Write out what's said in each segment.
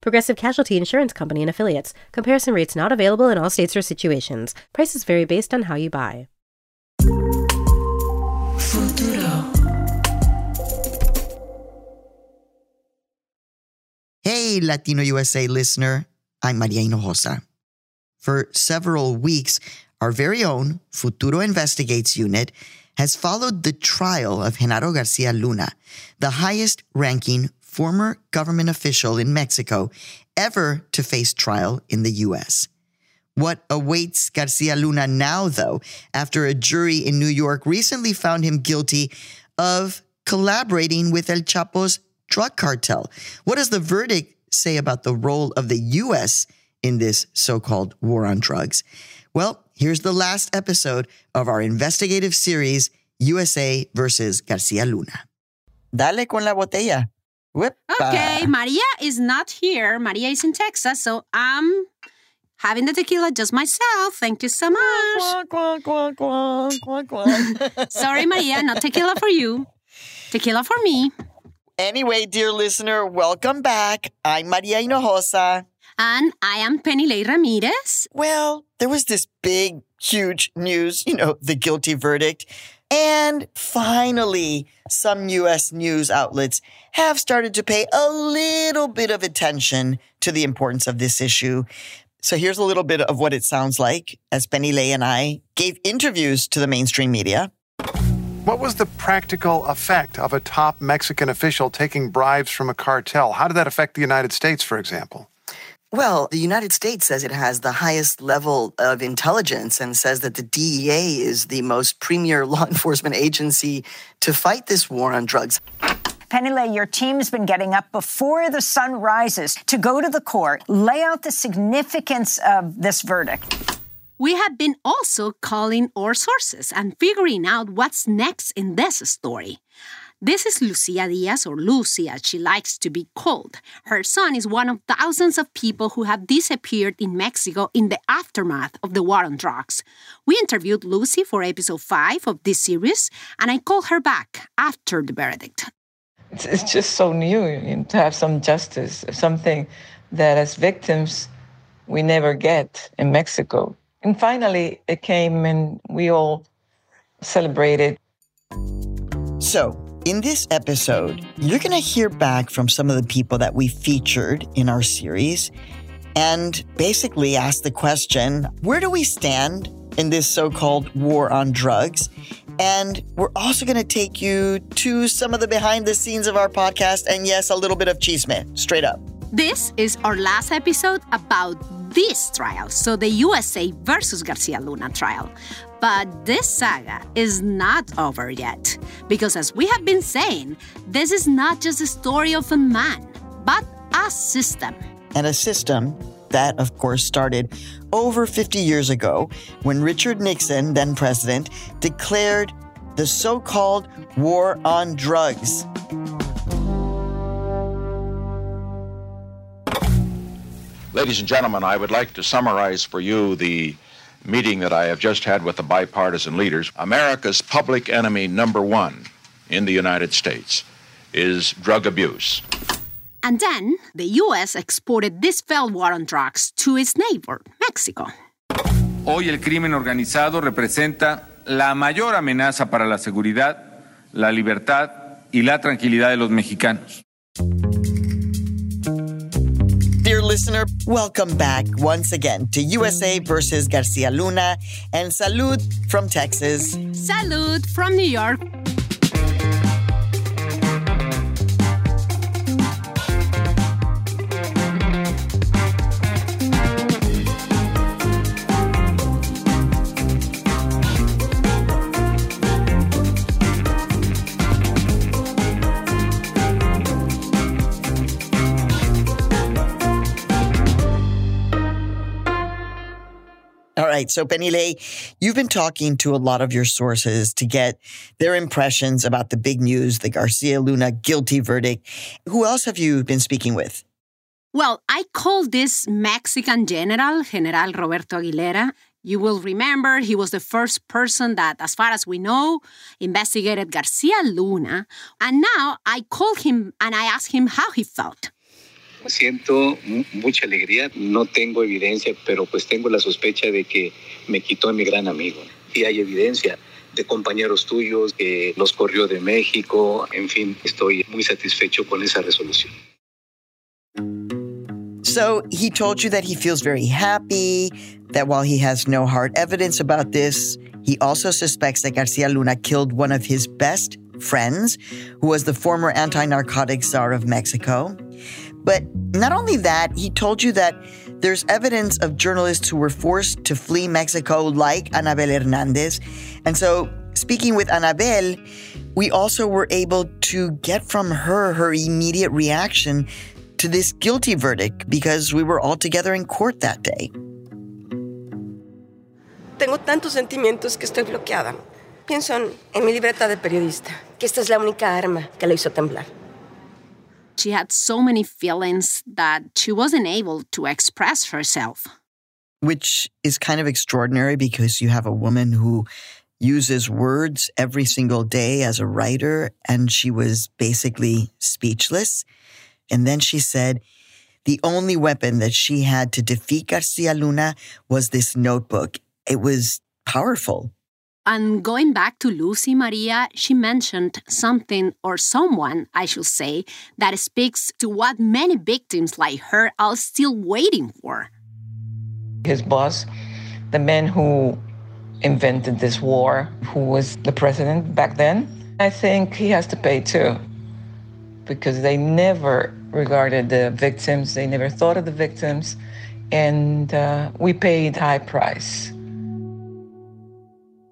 Progressive Casualty Insurance Company and Affiliates. Comparison rates not available in all states or situations. Prices vary based on how you buy. Futuro. Hey, Latino USA listener. I'm Maria Hinojosa. For several weeks, our very own Futuro Investigates unit has followed the trial of Genaro Garcia Luna, the highest ranking former government official in Mexico ever to face trial in the U.S. What awaits Garcia Luna now, though, after a jury in New York recently found him guilty of collaborating with El Chapo's drug cartel? What does the verdict say about the role of the U.S. in this so called war on drugs? Well, here's the last episode of our investigative series, USA versus Garcia Luna. Dale con la botella. Okay, Maria is not here. Maria is in Texas, so I'm having the tequila just myself. Thank you so much. Sorry, Maria, not tequila for you. Tequila for me. Anyway, dear listener, welcome back. I'm Maria Hinojosa. And I am Peniley Ramirez. Well, there was this big, huge news, you know, the guilty verdict. And finally, some US news outlets have started to pay a little bit of attention to the importance of this issue. So here's a little bit of what it sounds like as Peniley and I gave interviews to the mainstream media. What was the practical effect of a top Mexican official taking bribes from a cartel? How did that affect the United States, for example? Well, the United States says it has the highest level of intelligence and says that the DEA is the most premier law enforcement agency to fight this war on drugs. Peniley, your team's been getting up before the sun rises to go to the court, lay out the significance of this verdict. We have been also calling our sources and figuring out what's next in this story. This is Lucia Diaz, or Lucy as she likes to be called. Her son is one of thousands of people who have disappeared in Mexico in the aftermath of the war on drugs. We interviewed Lucy for episode 5 of this series, and I called her back after the verdict. It's, it's just so new to have some justice, something that as victims we never get in Mexico. And finally, it came and we all celebrated. So, in this episode, you're going to hear back from some of the people that we featured in our series and basically ask the question where do we stand in this so called war on drugs? And we're also going to take you to some of the behind the scenes of our podcast and, yes, a little bit of chisme, straight up. This is our last episode about this trial, so the USA versus Garcia Luna trial. But this saga is not over yet, because as we have been saying, this is not just a story of a man, but a system. And a system that, of course, started over 50 years ago when Richard Nixon, then president, declared the so called war on drugs. Ladies and gentlemen, I would like to summarize for you the meeting that I have just had with the bipartisan leaders, America's public enemy number one in the United States is drug abuse. And then the U.S. exported this failed war on drugs to its neighbor, Mexico. Hoy el crimen organizado representa la mayor amenaza para la seguridad, la libertad y la tranquilidad de los mexicanos. Listener, welcome back once again to USA versus Garcia Luna and salud from Texas. Salud from New York. Right. So, Peniley, you've been talking to a lot of your sources to get their impressions about the big news, the Garcia Luna guilty verdict. Who else have you been speaking with? Well, I called this Mexican general, General Roberto Aguilera. You will remember he was the first person that, as far as we know, investigated Garcia Luna. And now I called him and I asked him how he felt. Siento mucha alegría. No tengo evidencia, pero pues tengo la sospecha de que me quitó a mi gran amigo. Y hay evidencia de compañeros tuyos que los corrió de México. En fin, estoy muy satisfecho con esa resolución. So he told you that he feels very happy, that while he has no hard evidence about this, he also suspects that Garcia Luna killed one of his best friends, who was the former anti narcotic czar of Mexico. But not only that, he told you that there's evidence of journalists who were forced to flee Mexico, like Anabel Hernandez. And so, speaking with Anabel, we also were able to get from her her immediate reaction to this guilty verdict because we were all together in court that day. Tengo tantos sentimientos que estoy bloqueada. Pienso en, mi libreta de periodista, que esta es la única arma que la hizo temblar. She had so many feelings that she wasn't able to express herself. Which is kind of extraordinary because you have a woman who uses words every single day as a writer, and she was basically speechless. And then she said the only weapon that she had to defeat Garcia Luna was this notebook. It was powerful. And going back to Lucy Maria, she mentioned something, or someone, I should say, that speaks to what many victims like her are still waiting for. His boss, the man who invented this war, who was the president back then, I think he has to pay too. Because they never regarded the victims, they never thought of the victims, and uh, we paid high price.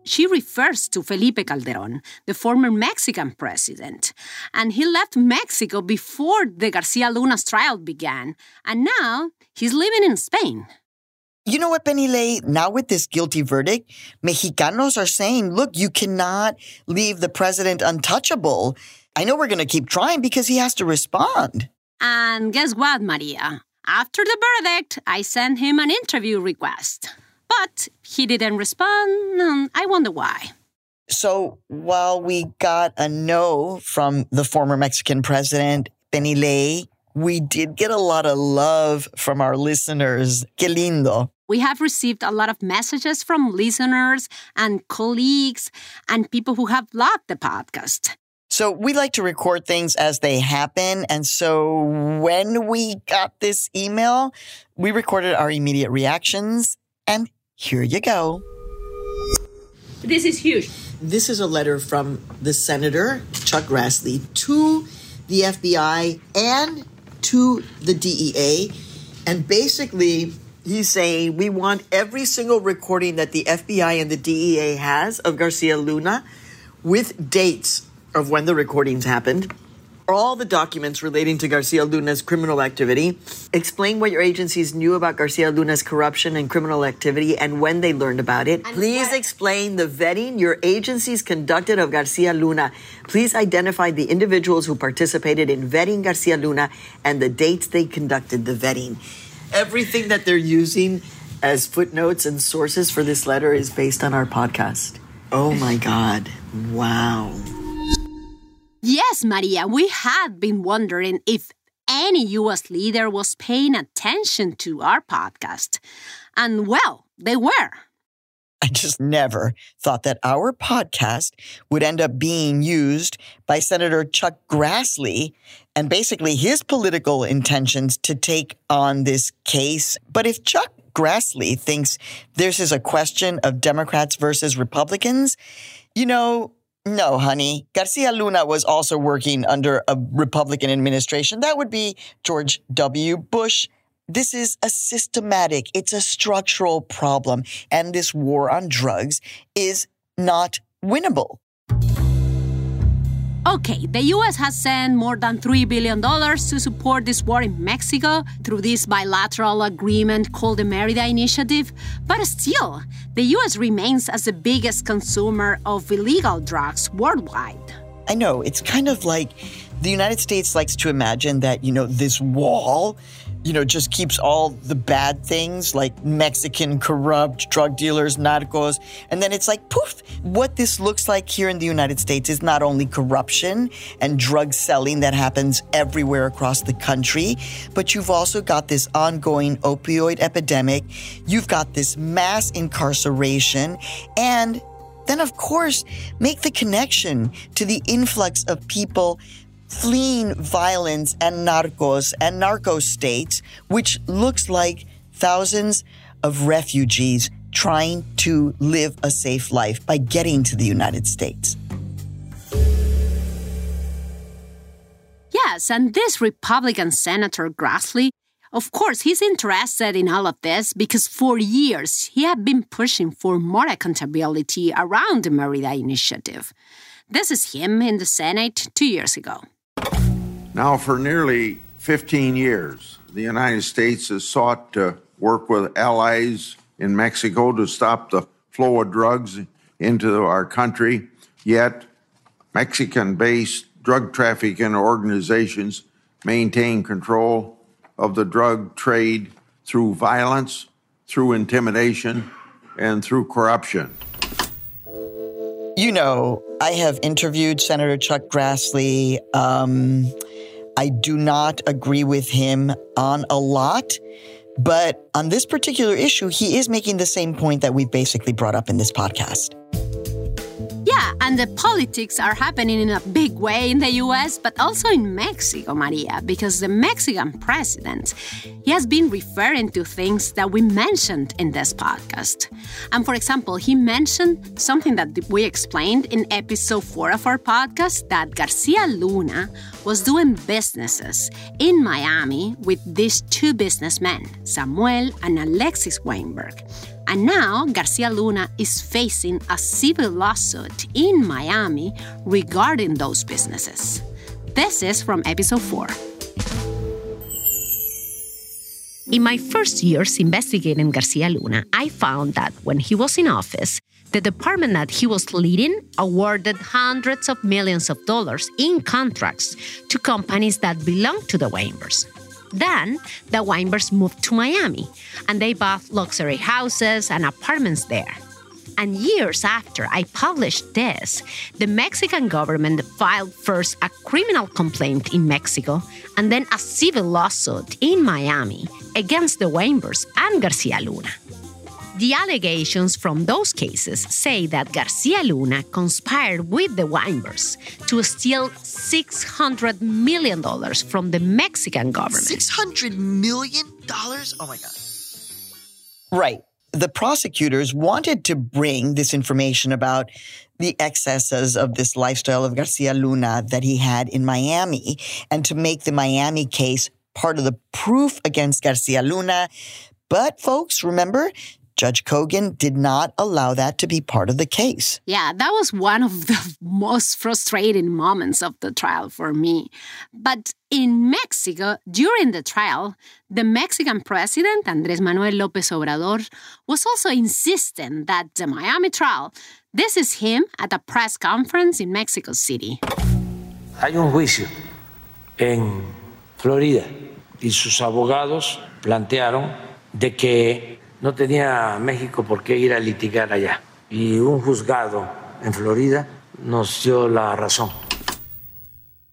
She refers to Felipe Calderon, the former Mexican president. And he left Mexico before the Garcia Luna's trial began. And now he's living in Spain. You know what, Peniley? Now with this guilty verdict, Mexicanos are saying, look, you cannot leave the president untouchable. I know we're going to keep trying because he has to respond. And guess what, Maria? After the verdict, I sent him an interview request. But he didn't respond, and I wonder why. So while we got a no from the former Mexican president, Peniley, we did get a lot of love from our listeners. Que lindo. We have received a lot of messages from listeners and colleagues and people who have loved the podcast. So we like to record things as they happen. And so when we got this email, we recorded our immediate reactions. And here you go. This is huge. This is a letter from the Senator, Chuck Grassley, to the FBI and to the DEA. And basically, he's saying we want every single recording that the FBI and the DEA has of Garcia Luna with dates of when the recordings happened, all the documents relating to Garcia Luna's criminal activity, explain what your agencies knew about Garcia Luna's corruption and criminal activity and when they learned about it. And Please what? explain the vetting your agencies conducted of Garcia Luna. Please identify the individuals who participated in vetting Garcia Luna and the dates they conducted the vetting. Everything that they're using as footnotes and sources for this letter is based on our podcast. Oh my God. Wow. Yes, Maria, we had been wondering if any US leader was paying attention to our podcast. And well, they were. I just never thought that our podcast would end up being used by Senator Chuck Grassley and basically his political intentions to take on this case. But if Chuck Grassley thinks this is a question of Democrats versus Republicans, you know, no, honey. Garcia Luna was also working under a Republican administration. That would be George W. Bush. This is a systematic, it's a structural problem. And this war on drugs is not winnable. Okay, the US has sent more than $3 billion to support this war in Mexico through this bilateral agreement called the Merida Initiative, but still, the US remains as the biggest consumer of illegal drugs worldwide. I know, it's kind of like the United States likes to imagine that, you know, this wall you know, just keeps all the bad things like Mexican corrupt drug dealers, narcos. And then it's like, poof, what this looks like here in the United States is not only corruption and drug selling that happens everywhere across the country, but you've also got this ongoing opioid epidemic. You've got this mass incarceration and then of course make the connection to the influx of people fleeing violence and narcos and narco states, which looks like thousands of refugees trying to live a safe life by getting to the United States. Yes, and this Republican Senator Grassley, of course, he's interested in all of this because for years he had been pushing for more accountability around the Merida Initiative. This is him in the Senate two years ago. Now, for nearly 15 years, the United States has sought to work with allies in Mexico to stop the flow of drugs into our country. Yet, Mexican based drug trafficking organizations maintain control of the drug trade through violence, through intimidation, and through corruption. You know, I have interviewed Senator Chuck Grassley. Um, I do not agree with him on a lot. But on this particular issue, he is making the same point that we've basically brought up in this podcast. Yeah, and the politics are happening in a big way in the US, but also in Mexico, Maria, because the Mexican president, he has been referring to things that we mentioned in this podcast. And for example, he mentioned something that we explained in episode 4 of our podcast that Garcia Luna was doing businesses in Miami with these two businessmen, Samuel and Alexis Weinberg. And now Garcia Luna is facing a civil lawsuit in Miami regarding those businesses. This is from episode 4. In my first years investigating Garcia Luna, I found that when he was in office, the department that he was leading awarded hundreds of millions of dollars in contracts to companies that belonged to the Weinbergs. Then the Weinbergs moved to Miami and they bought luxury houses and apartments there. And years after I published this, the Mexican government filed first a criminal complaint in Mexico and then a civil lawsuit in Miami against the Weinbergs and Garcia Luna. The allegations from those cases say that Garcia Luna conspired with the Weinbergs to steal $600 million from the Mexican government. $600 million? Oh my God. Right. The prosecutors wanted to bring this information about the excesses of this lifestyle of Garcia Luna that he had in Miami and to make the Miami case part of the proof against Garcia Luna. But folks, remember, Judge Cogan did not allow that to be part of the case. Yeah, that was one of the most frustrating moments of the trial for me. But in Mexico, during the trial, the Mexican president, Andres Manuel Lopez Obrador, was also insisting that the Miami trial, this is him at a press conference in Mexico City. Hay un juicio en Florida y sus abogados plantearon de que no tenía México por qué ir a litigar allá. Y un juzgado en Florida nos dio la razón.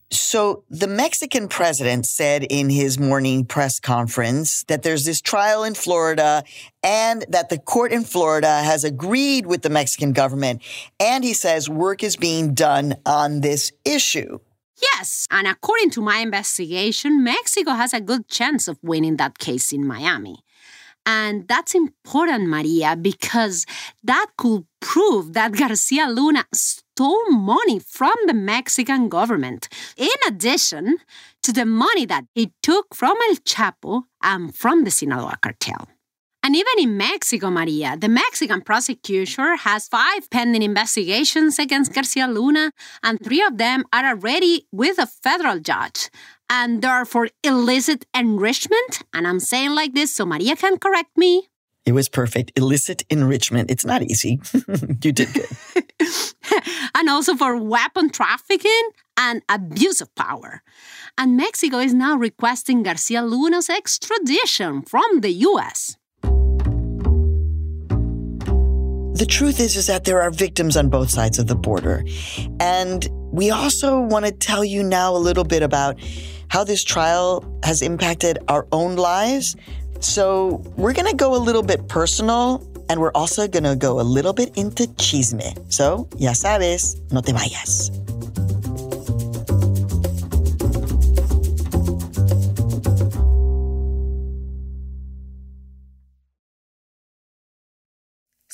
So, the Mexican president said in his morning press conference that there's this trial in Florida and that the court in Florida has agreed with the Mexican government. And he says work is being done on this issue. Yes, and according to my investigation, Mexico has a good chance of winning that case in Miami. And that's important, Maria, because that could prove that Garcia Luna stole money from the Mexican government, in addition to the money that he took from El Chapo and from the Sinaloa cartel. And even in Mexico, Maria, the Mexican prosecutor has five pending investigations against Garcia Luna, and three of them are already with a federal judge. And they're for illicit enrichment. And I'm saying like this so Maria can correct me. It was perfect. Illicit enrichment. It's not easy. you did good. and also for weapon trafficking and abuse of power. And Mexico is now requesting Garcia Luna's extradition from the US. The truth is is that there are victims on both sides of the border. And we also want to tell you now a little bit about how this trial has impacted our own lives. So, we're going to go a little bit personal and we're also going to go a little bit into chisme. So, ya sabes, no te vayas.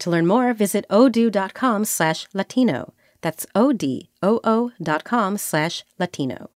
To learn more, visit odoo.com slash Latino. That's O-D-O-O dot com slash Latino.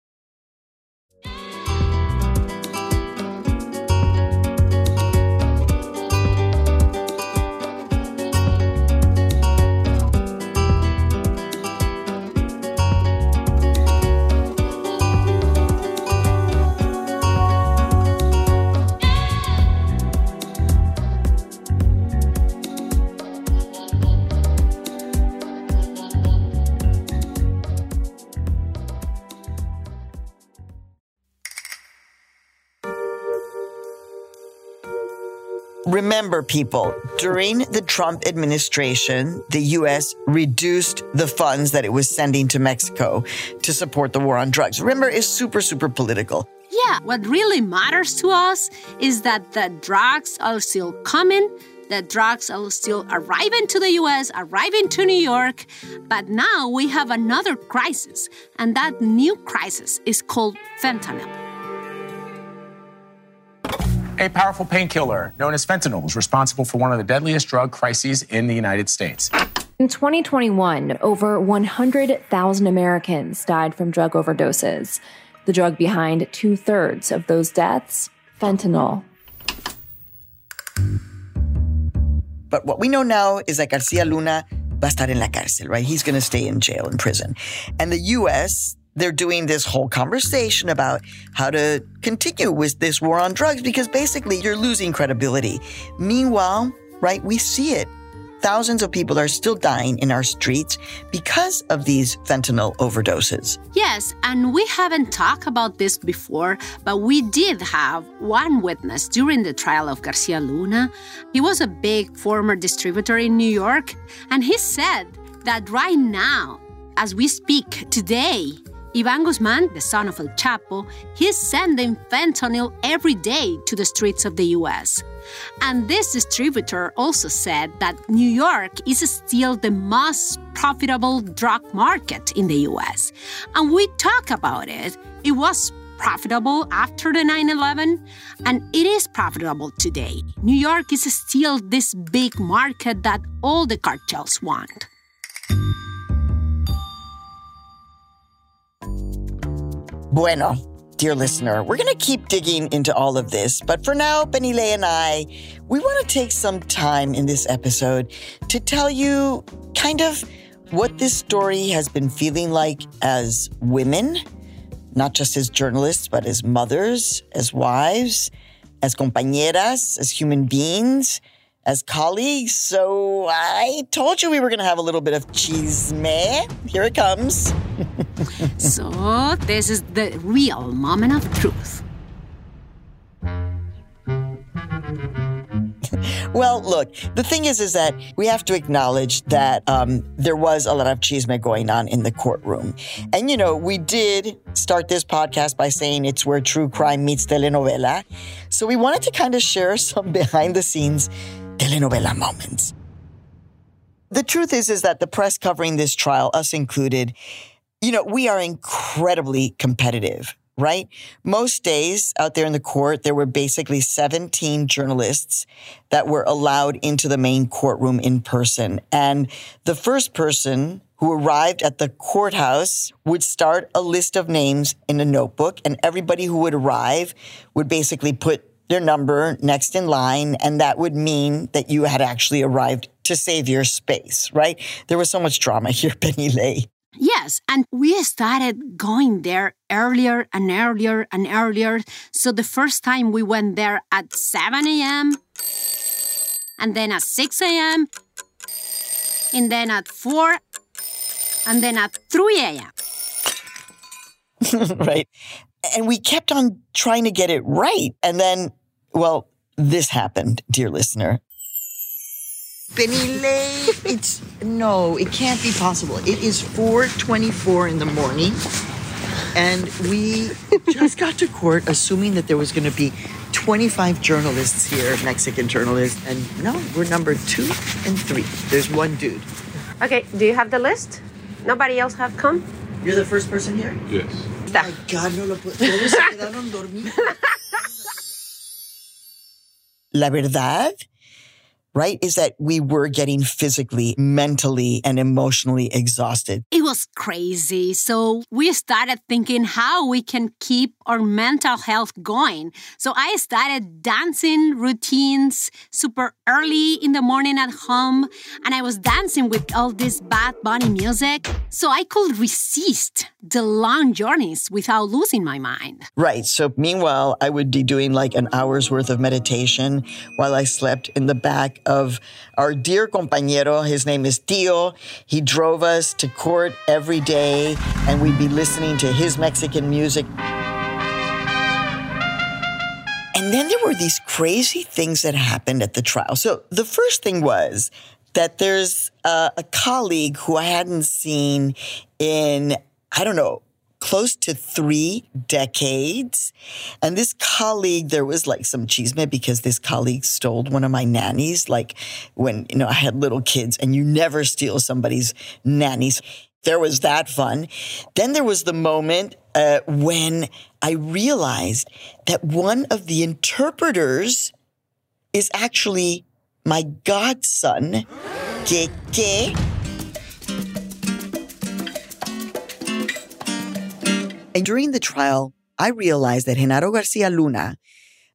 Remember, people, during the Trump administration, the U.S. reduced the funds that it was sending to Mexico to support the war on drugs. Remember, it's super, super political. Yeah, what really matters to us is that the drugs are still coming, the drugs are still arriving to the US, arriving to New York. But now we have another crisis, and that new crisis is called fentanyl. A powerful painkiller known as fentanyl is responsible for one of the deadliest drug crises in the United States. In 2021, over 100,000 Americans died from drug overdoses. The drug behind two thirds of those deaths fentanyl. But what we know now is that Garcia Luna va a estar en la cárcel, right? He's going to stay in jail, in prison. And the U.S., they're doing this whole conversation about how to continue with this war on drugs because basically you're losing credibility. Meanwhile, right, we see it. Thousands of people are still dying in our streets because of these fentanyl overdoses. Yes, and we haven't talked about this before, but we did have one witness during the trial of Garcia Luna. He was a big former distributor in New York, and he said that right now, as we speak today, Ivan Guzman, the son of El Chapo, he's sending fentanyl every day to the streets of the US. And this distributor also said that New York is still the most profitable drug market in the US. And we talk about it. It was profitable after the 9 11, and it is profitable today. New York is still this big market that all the cartels want. Bueno, dear listener, we're going to keep digging into all of this, but for now, Peniley and I, we want to take some time in this episode to tell you kind of what this story has been feeling like as women, not just as journalists, but as mothers, as wives, as compañeras, as human beings, as colleagues. So I told you we were going to have a little bit of chisme. Here it comes. so this is the real moment of truth. well, look, the thing is, is that we have to acknowledge that um, there was a lot of chisme going on in the courtroom. And, you know, we did start this podcast by saying it's where true crime meets telenovela. So we wanted to kind of share some behind the scenes telenovela moments. The truth is, is that the press covering this trial, us included, you know, we are incredibly competitive, right? Most days out there in the court, there were basically 17 journalists that were allowed into the main courtroom in person. And the first person who arrived at the courthouse would start a list of names in a notebook, and everybody who would arrive would basically put their number next in line, and that would mean that you had actually arrived to save your space, right? There was so much drama here, Peniley. Yes, and we started going there earlier and earlier and earlier. So the first time we went there at 7 a.m., and then at 6 a.m., and then at 4, and then at 3 a.m. right. And we kept on trying to get it right. And then, well, this happened, dear listener. Peniley, it's no, it can't be possible. It is 4:24 in the morning, and we just got to court assuming that there was going to be 25 journalists here, Mexican journalists, and no, we're number two and three. There's one dude. Okay, do you have the list? Nobody else have come? You're the first person here. Yes. Oh my God, no lo puedo. Todos se quedaron dormidos. La verdad, right, is that we were getting physically, mentally, and emotionally exhausted. It was crazy. So we started thinking how we can keep our mental health going. So I started dancing routines super early in the morning at home. And I was dancing with all this Bad Bunny music. So I could resist the long journeys without losing my mind. Right. So meanwhile, I would be doing like an hour's worth of meditation while I slept in the back of our dear compañero. His name is Tio. He drove us to court every day and we'd be listening to his Mexican music. And then there were these crazy things that happened at the trial. So the first thing was that there's a, a colleague who I hadn't seen in, I don't know, close to three decades. And this colleague, there was like some chisme because this colleague stole one of my nannies. Like when, you know, I had little kids and you never steal somebody's nannies. There was that fun. Then there was the moment uh, when I realized that one of the interpreters is actually my godson, Keke. And during the trial, I realized that Genaro Garcia Luna,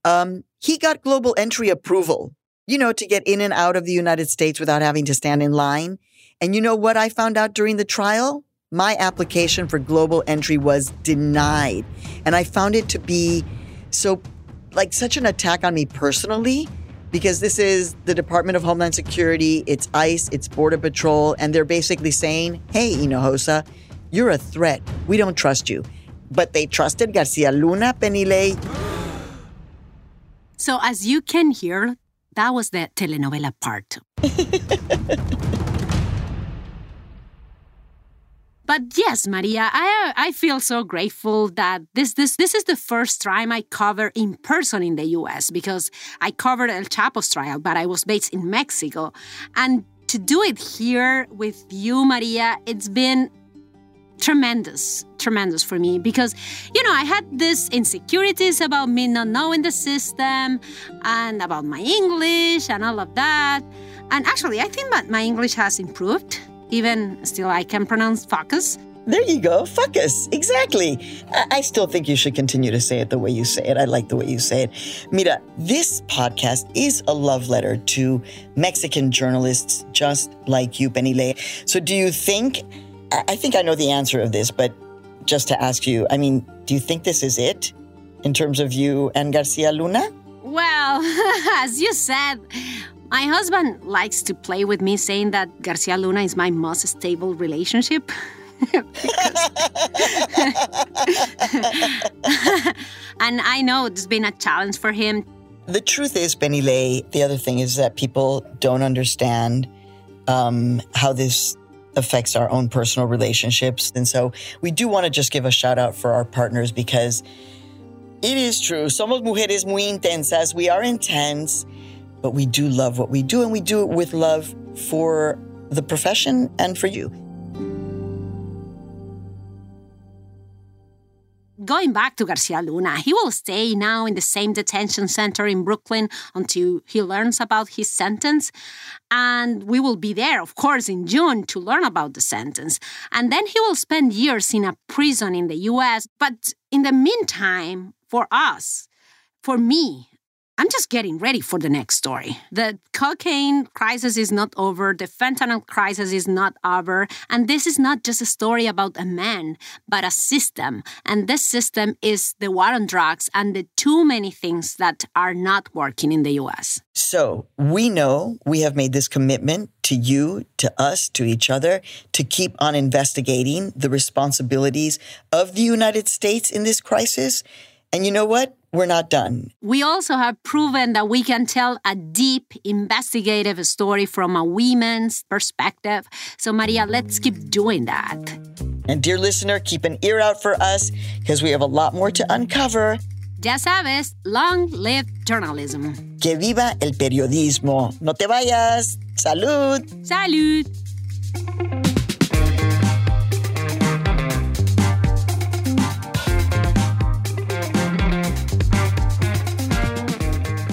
um, he got global entry approval, you know, to get in and out of the United States without having to stand in line. And you know what I found out during the trial? My application for global entry was denied. And I found it to be so, like, such an attack on me personally because this is the Department of Homeland Security, it's ICE, it's Border Patrol, and they're basically saying, hey, Hinojosa, you're a threat. We don't trust you. But they trusted Garcia Luna, Peniley. So, as you can hear, that was the telenovela part. But yes, Maria, I I feel so grateful that this this this is the first time I cover in person in the US because I covered El Chapo's trial, but I was based in Mexico. And to do it here with you, Maria, it's been tremendous, tremendous for me because, you know, I had these insecurities about me not knowing the system and about my English and all of that. And actually, I think that my English has improved. Even still, I can pronounce focus. There you go, fuckus. Exactly. I still think you should continue to say it the way you say it. I like the way you say it. Mira, this podcast is a love letter to Mexican journalists just like you, Peniley. So do you think, I think I know the answer of this, but just to ask you, I mean, do you think this is it in terms of you and Garcia Luna? Well, as you said, my husband likes to play with me saying that Garcia Luna is my most stable relationship. and I know it's been a challenge for him. The truth is, Peniley, the other thing is that people don't understand um, how this affects our own personal relationships. And so we do want to just give a shout out for our partners because it is true. Somos mujeres muy intensas. We are intense, but we do love what we do, and we do it with love for the profession and for you. Going back to Garcia Luna, he will stay now in the same detention center in Brooklyn until he learns about his sentence. And we will be there, of course, in June to learn about the sentence. And then he will spend years in a prison in the US. But in the meantime, for us, for me, I'm just getting ready for the next story. The cocaine crisis is not over, the fentanyl crisis is not over, and this is not just a story about a man, but a system. And this system is the war on drugs and the too many things that are not working in the US. So we know we have made this commitment to you, to us, to each other, to keep on investigating the responsibilities of the United States in this crisis. And you know what? We're not done. We also have proven that we can tell a deep investigative story from a women's perspective. So, Maria, let's keep doing that. And, dear listener, keep an ear out for us because we have a lot more to uncover. Ya sabes, long live journalism. Que viva el periodismo. No te vayas. Salud. Salud.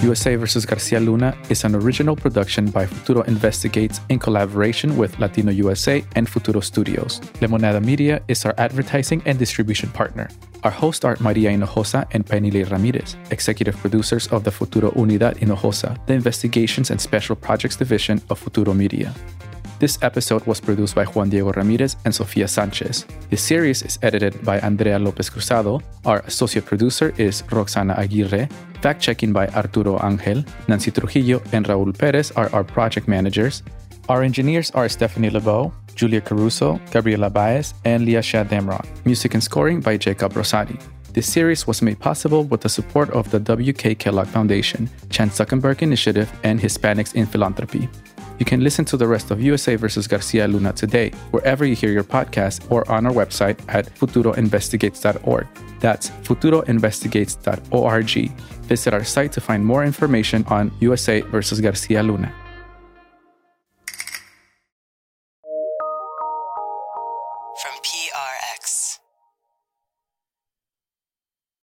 USA vs. Garcia Luna is an original production by Futuro Investigates in collaboration with Latino USA and Futuro Studios. Lemonada Media is our advertising and distribution partner. Our hosts are Maria Hinojosa and Peniley Ramirez, executive producers of the Futuro Unidad Hinojosa, the Investigations and Special Projects Division of Futuro Media. This episode was produced by Juan Diego Ramirez and Sofia Sanchez. The series is edited by Andrea Lopez Cruzado. Our associate producer is Roxana Aguirre. Fact checking by Arturo Angel. Nancy Trujillo and Raul Perez are our project managers. Our engineers are Stephanie LeBeau, Julia Caruso, Gabriela Baez, and Leah Shaw Dameron. Music and scoring by Jacob Rosati. This series was made possible with the support of the W.K. Kellogg Foundation, Chan Zuckerberg Initiative, and Hispanics in Philanthropy. You can listen to the rest of USA vs. Garcia Luna today, wherever you hear your podcast, or on our website at futuroinvestigates.org. That's futuroinvestigates.org. Visit our site to find more information on USA vs. Garcia Luna.